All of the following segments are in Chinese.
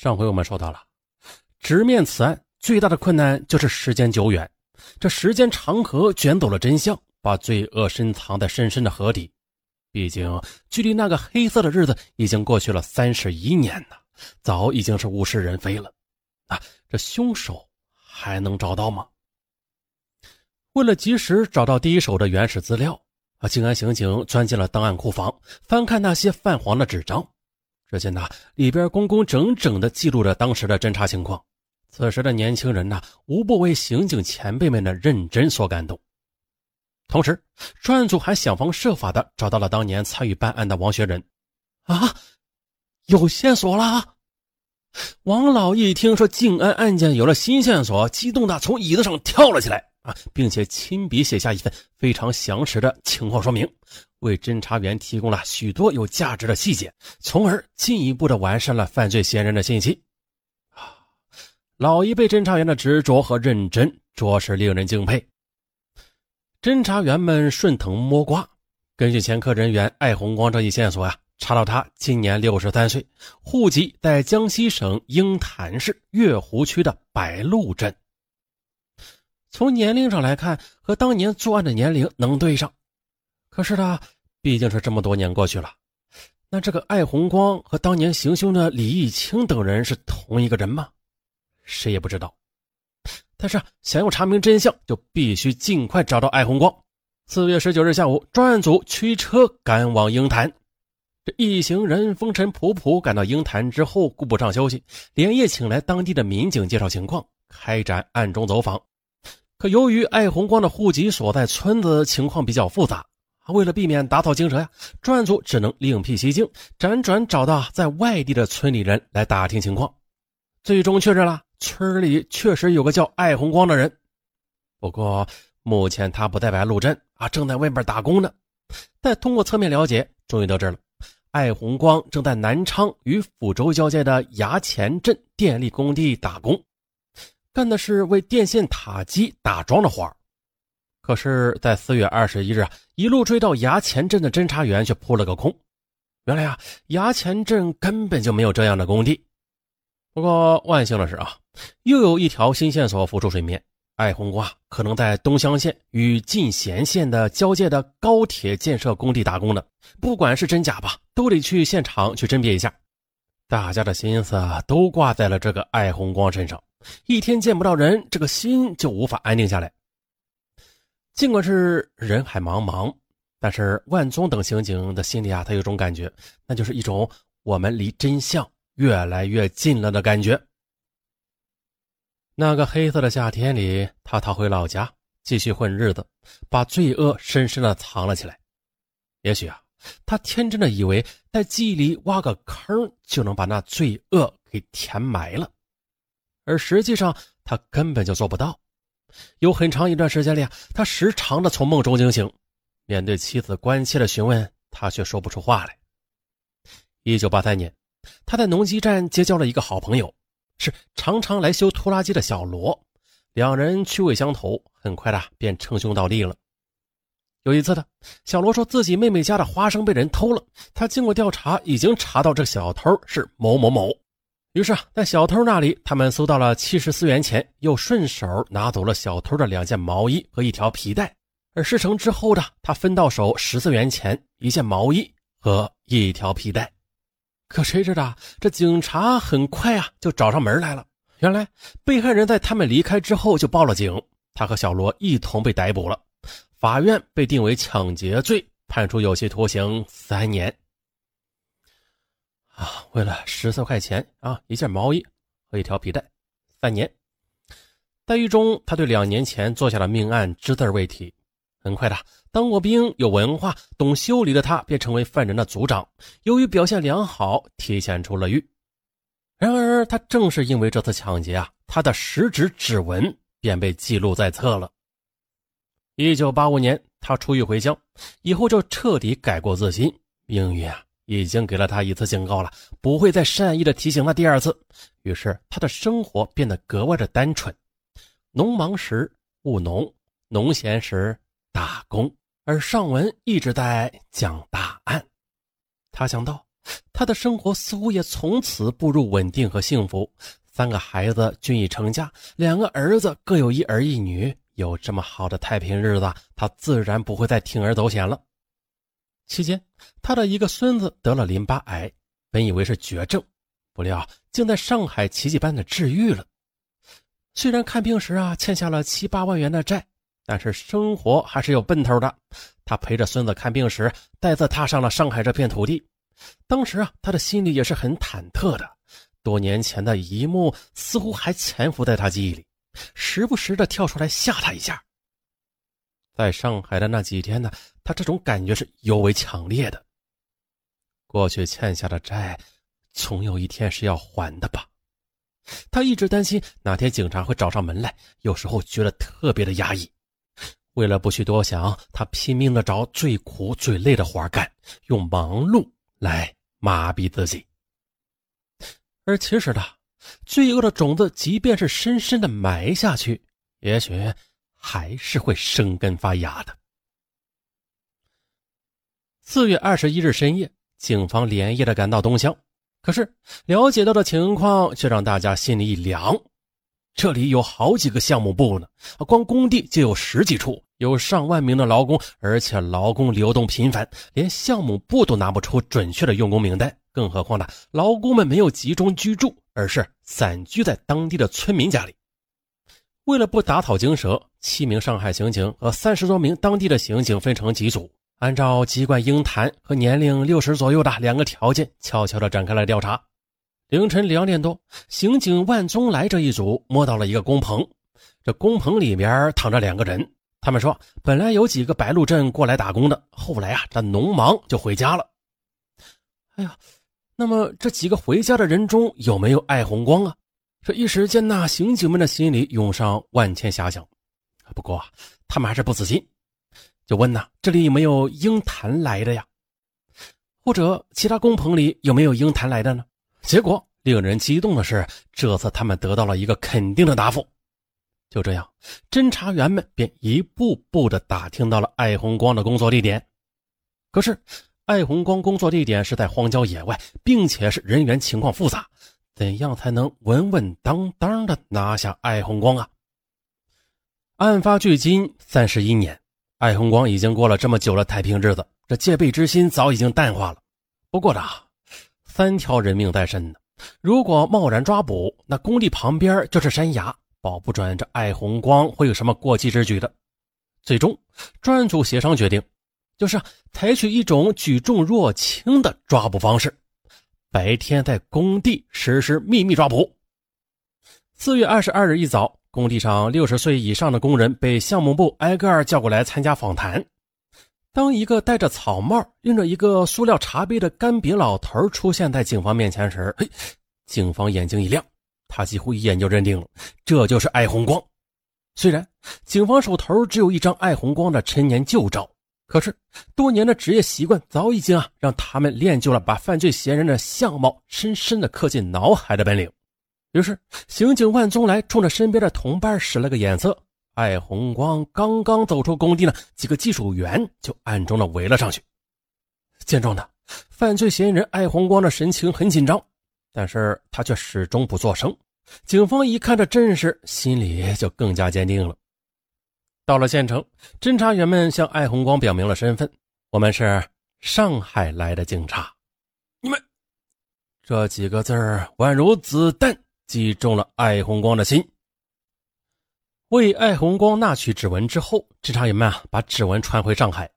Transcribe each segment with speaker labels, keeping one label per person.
Speaker 1: 上回我们说到了，直面此案最大的困难就是时间久远，这时间长河卷走了真相，把罪恶深藏在深深的河底。毕竟，距离那个黑色的日子已经过去了三十一年呢，早已经是物是人非了。啊，这凶手还能找到吗？为了及时找到第一手的原始资料，啊，静安刑警钻进了档案库房，翻看那些泛黄的纸张。只见呐，里边工工整整地记录着当时的侦查情况。此时的年轻人呐，无不为刑警前辈们的认真所感动。同时，专案组还想方设法的找到了当年参与办案的王学仁。啊，有线索了！王老一听说静安案件有了新线索，激动的从椅子上跳了起来啊，并且亲笔写下一份非常详实的情况说明。为侦查员提供了许多有价值的细节，从而进一步的完善了犯罪嫌疑人的信息。啊，老一辈侦查员的执着和认真，着实令人敬佩。侦查员们顺藤摸瓜，根据前科人员艾红光这一线索呀，查到他今年六十三岁，户籍在江西省鹰潭市月湖区的白鹿镇。从年龄上来看，和当年作案的年龄能对上。可是呢，毕竟是这么多年过去了，那这个艾红光和当年行凶的李义清等人是同一个人吗？谁也不知道。但是想要查明真相，就必须尽快找到艾红光。四月十九日下午，专案组驱车赶往鹰潭。这一行人风尘仆仆赶到鹰潭之后，顾不上休息，连夜请来当地的民警介绍情况，开展暗中走访。可由于艾红光的户籍所在村子情况比较复杂。为了避免打草惊蛇呀，专案组只能另辟蹊径，辗转找到在外地的村里人来打听情况。最终确认了，村里确实有个叫艾红光的人，不过目前他不在白鹿镇啊，正在外面打工呢。但通过侧面了解，终于得知了，艾红光正在南昌与抚州交界的衙前镇电力工地打工，干的是为电线塔基打桩的活儿。可是，在四月二十一日啊，一路追到衙前镇的侦查员却扑了个空。原来啊，衙前镇根本就没有这样的工地。不过万幸的是啊，又有一条新线索浮出水面：艾红光可能在东乡县与进贤县的交界的高铁建设工地打工呢。不管是真假吧，都得去现场去甄别一下。大家的心思都挂在了这个艾红光身上，一天见不到人，这个心就无法安定下来。尽管是人海茫茫，但是万宗等刑警的心里啊，他有种感觉，那就是一种我们离真相越来越近了的感觉。那个黑色的夏天里，他逃回老家，继续混日子，把罪恶深深的藏了起来。也许啊，他天真的以为在记忆里挖个坑就能把那罪恶给填埋了，而实际上他根本就做不到。有很长一段时间里，他时常的从梦中惊醒，面对妻子关切的询问，他却说不出话来。一九八三年，他在农机站结交了一个好朋友，是常常来修拖拉机的小罗，两人趣味相投，很快的便称兄道弟了。有一次的，小罗说自己妹妹家的花生被人偷了，他经过调查，已经查到这小偷是某某某。于是，在小偷那里，他们搜到了七十四元钱，又顺手拿走了小偷的两件毛衣和一条皮带。而事成之后的，他分到手十四元钱、一件毛衣和一条皮带。可谁知道，这警察很快啊就找上门来了。原来，被害人在他们离开之后就报了警，他和小罗一同被逮捕了。法院被定为抢劫罪，判处有期徒刑三年。啊，为了十四块钱啊，一件毛衣和一条皮带，三年。在狱中，他对两年前做下的命案只字未提。很快的，当过兵、有文化、懂修理的他，便成为犯人的组长。由于表现良好，提前出了狱。然而，他正是因为这次抢劫啊，他的食指指纹便被记录在册了。一九八五年，他出狱回乡，以后就彻底改过自新。命运啊！已经给了他一次警告了，不会再善意的提醒他第二次。于是他的生活变得格外的单纯，农忙时务农，农闲时打工，而上文一直在讲大案。他想到他的生活似乎也从此步入稳定和幸福。三个孩子均已成家，两个儿子各有一儿一女，有这么好的太平日子，他自然不会再铤而走险了。期间，他的一个孙子得了淋巴癌，本以为是绝症，不料竟在上海奇迹般的治愈了。虽然看病时啊欠下了七八万元的债，但是生活还是有奔头的。他陪着孙子看病时，再次踏上了上海这片土地。当时啊，他的心里也是很忐忑的。多年前的一幕似乎还潜伏在他记忆里，时不时的跳出来吓他一下。在上海的那几天呢，他这种感觉是尤为强烈的。过去欠下的债，总有一天是要还的吧？他一直担心哪天警察会找上门来，有时候觉得特别的压抑。为了不去多想，他拼命的找最苦最累的活干，用忙碌来麻痹自己。而其实呢，罪恶的种子，即便是深深的埋下去，也许还是会生根发芽的。四月二十一日深夜，警方连夜的赶到东乡，可是了解到的情况却让大家心里一凉。这里有好几个项目部呢，光工地就有十几处，有上万名的劳工，而且劳工流动频繁，连项目部都拿不出准确的用工名单。更何况呢，劳工们没有集中居住，而是散居在当地的村民家里。为了不打草惊蛇，七名上海刑警和三十多名当地的刑警分成几组，按照籍贯英谈和年龄六十左右的两个条件，悄悄地展开了调查。凌晨两点多，刑警万宗来这一组摸到了一个工棚，这工棚里面躺着两个人。他们说，本来有几个白鹿镇过来打工的，后来啊，这农忙就回家了。哎呀！那么这几个回家的人中有没有艾红光啊？这一时间呢，刑警们的心里涌上万千遐想。不过他们还是不死心，就问呐：这里有没有鹰潭来的呀？或者其他工棚里有没有鹰潭来的呢？结果令人激动的是，这次他们得到了一个肯定的答复。就这样，侦查员们便一步步的打听到了艾红光的工作地点。可是。艾红光工作地点是在荒郊野外，并且是人员情况复杂，怎样才能稳稳当当的拿下艾红光啊？案发距今三十一年，艾红光已经过了这么久了太平日子，这戒备之心早已经淡化了。不过呢，三条人命在身呢，如果贸然抓捕，那工地旁边就是山崖，保不准这艾红光会有什么过激之举的。最终，专案组协商决定。就是采取一种举重若轻的抓捕方式，白天在工地实施秘密抓捕。四月二十二日一早，工地上六十岁以上的工人被项目部挨个叫过来参加访谈。当一个戴着草帽、拎着一个塑料茶杯的干瘪老头出现在警方面前时，嘿，警方眼睛一亮，他几乎一眼就认定了这就是艾红光。虽然警方手头只有一张艾红光的陈年旧照。可是，多年的职业习惯早已经啊，让他们练就了把犯罪嫌疑人的相貌深深的刻进脑海的本领。于是，刑警万宗来冲着身边的同伴使了个眼色。艾红光刚刚走出工地呢，几个技术员就暗中的围了上去。见状呢，犯罪嫌疑人艾红光的神情很紧张，但是他却始终不作声。警方一看这阵势，心里就更加坚定了。到了县城，侦查员们向艾红光表明了身份：“我们是上海来的警察。”你们这几个字儿宛如子弹击中了艾红光的心。为艾红光纳取指纹之后，侦查员们啊把指纹传回上海。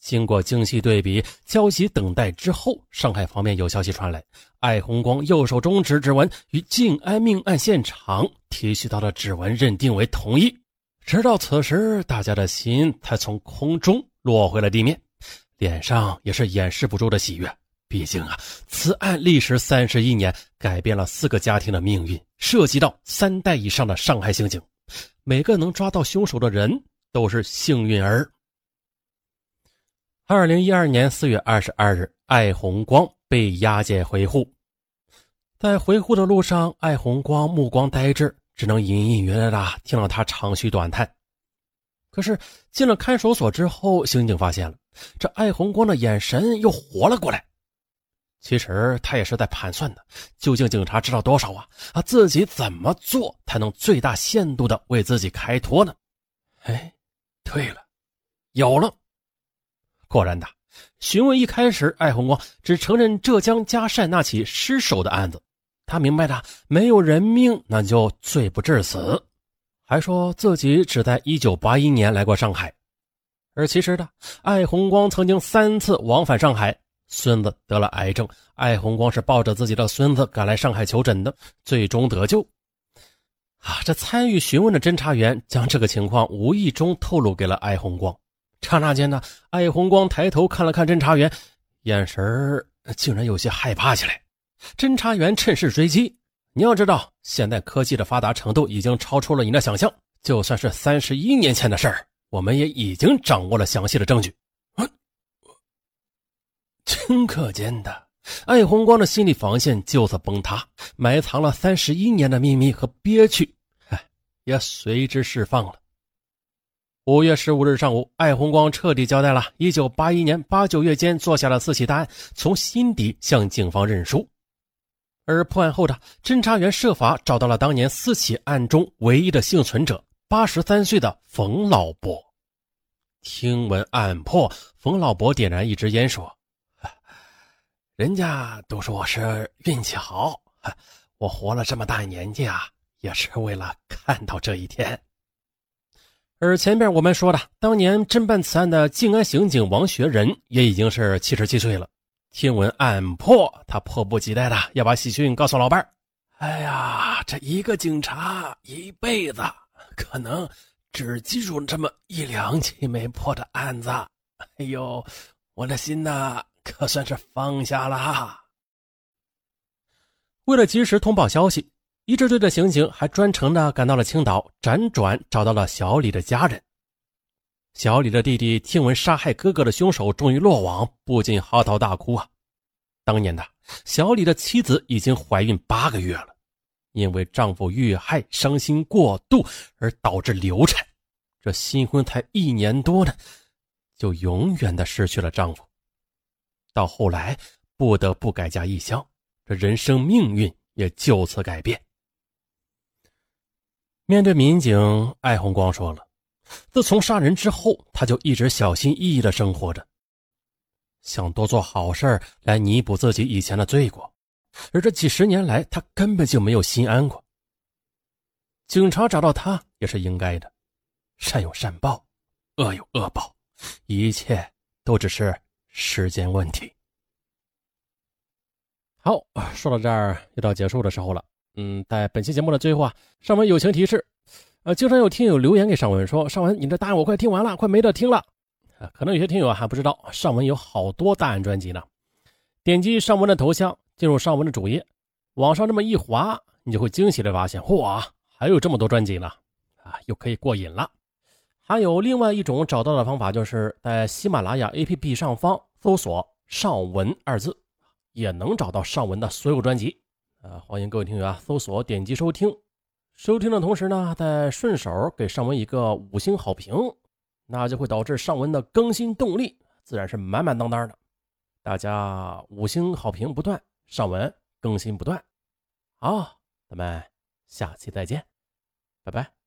Speaker 1: 经过精细对比、焦急等待之后，上海方面有消息传来：艾红光右手中指指纹与静安命案现场提取到的指纹认定为同一。直到此时，大家的心才从空中落回了地面，脸上也是掩饰不住的喜悦。毕竟啊，此案历时三十一年，改变了四个家庭的命运，涉及到三代以上的上海刑警，每个能抓到凶手的人都是幸运儿。二零一二年四月二十二日，艾红光被押解回沪，在回沪的路上，艾红光目光呆滞。只能隐隐约约的听到他长吁短叹。可是进了看守所之后，刑警发现了这艾红光的眼神又活了过来。其实他也是在盘算的，究竟警察知道多少啊？啊，自己怎么做才能最大限度的为自己开脱呢？哎，对了，有了！果然的，询问一开始，艾红光只承认浙江嘉善那起失手的案子。他明白的，没有人命，那就罪不至死。还说自己只在1981年来过上海，而其实的，艾红光曾经三次往返上海。孙子得了癌症，艾红光是抱着自己的孙子赶来上海求诊的，最终得救。啊，这参与询问的侦查员将这个情况无意中透露给了艾红光。刹那间呢，艾红光抬头看了看侦查员，眼神竟然有些害怕起来。侦查员趁势追击。你要知道，现代科技的发达程度已经超出了你的想象。就算是三十一年前的事儿，我们也已经掌握了详细的证据。啊顷刻间的，艾红光的心理防线就此崩塌，埋藏了三十一年的秘密和憋屈，哎，也随之释放了。五月十五日上午，艾红光彻底交代了一九八一年八九月间做下的四起大案，从心底向警方认输。而破案后的侦查员设法找到了当年四起案中唯一的幸存者，八十三岁的冯老伯。听闻案破，冯老伯点燃一支烟说：“人家都说我是运气好，我活了这么大年纪啊，也是为了看到这一天。”而前面我们说的，当年侦办此案的静安刑警王学仁也已经是七十七岁了。听闻案破，他迫不及待的要把喜讯告诉老伴儿。哎呀，这一个警察一辈子可能只记住这么一两起没破的案子。哎呦，我的心呐，可算是放下了。为了及时通报消息，一支队的刑警还专程的赶到了青岛，辗转找到了小李的家人。小李的弟弟听闻杀害哥哥的凶手终于落网，不禁嚎啕大哭啊！当年的小李的妻子已经怀孕八个月了，因为丈夫遇害伤心过度而导致流产，这新婚才一年多呢，就永远的失去了丈夫。到后来不得不改嫁异乡，这人生命运也就此改变。面对民警，艾红光说了。自从杀人之后，他就一直小心翼翼的生活着，想多做好事来弥补自己以前的罪过。而这几十年来，他根本就没有心安过。警察找到他也是应该的，善有善报，恶有恶报，一切都只是时间问题。好，说到这儿又到结束的时候了。嗯，在本期节目的最后啊，上文友情提示。呃，经常有听友留言给尚文说：“尚文，你的答案我快听完了，快没得听了。”啊，可能有些听友还不知道，尚文有好多答案专辑呢。点击尚文的头像，进入尚文的主页，往上这么一滑，你就会惊喜的发现，哇，还有这么多专辑呢！啊，又可以过瘾了。还有另外一种找到的方法，就是在喜马拉雅 APP 上方搜索“尚文”二字，也能找到尚文的所有专辑。啊，欢迎各位听友啊，搜索点击收听。收听的同时呢，再顺手给上文一个五星好评，那就会导致上文的更新动力自然是满满当当的。大家五星好评不断，上文更新不断。好，咱们下期再见，拜拜。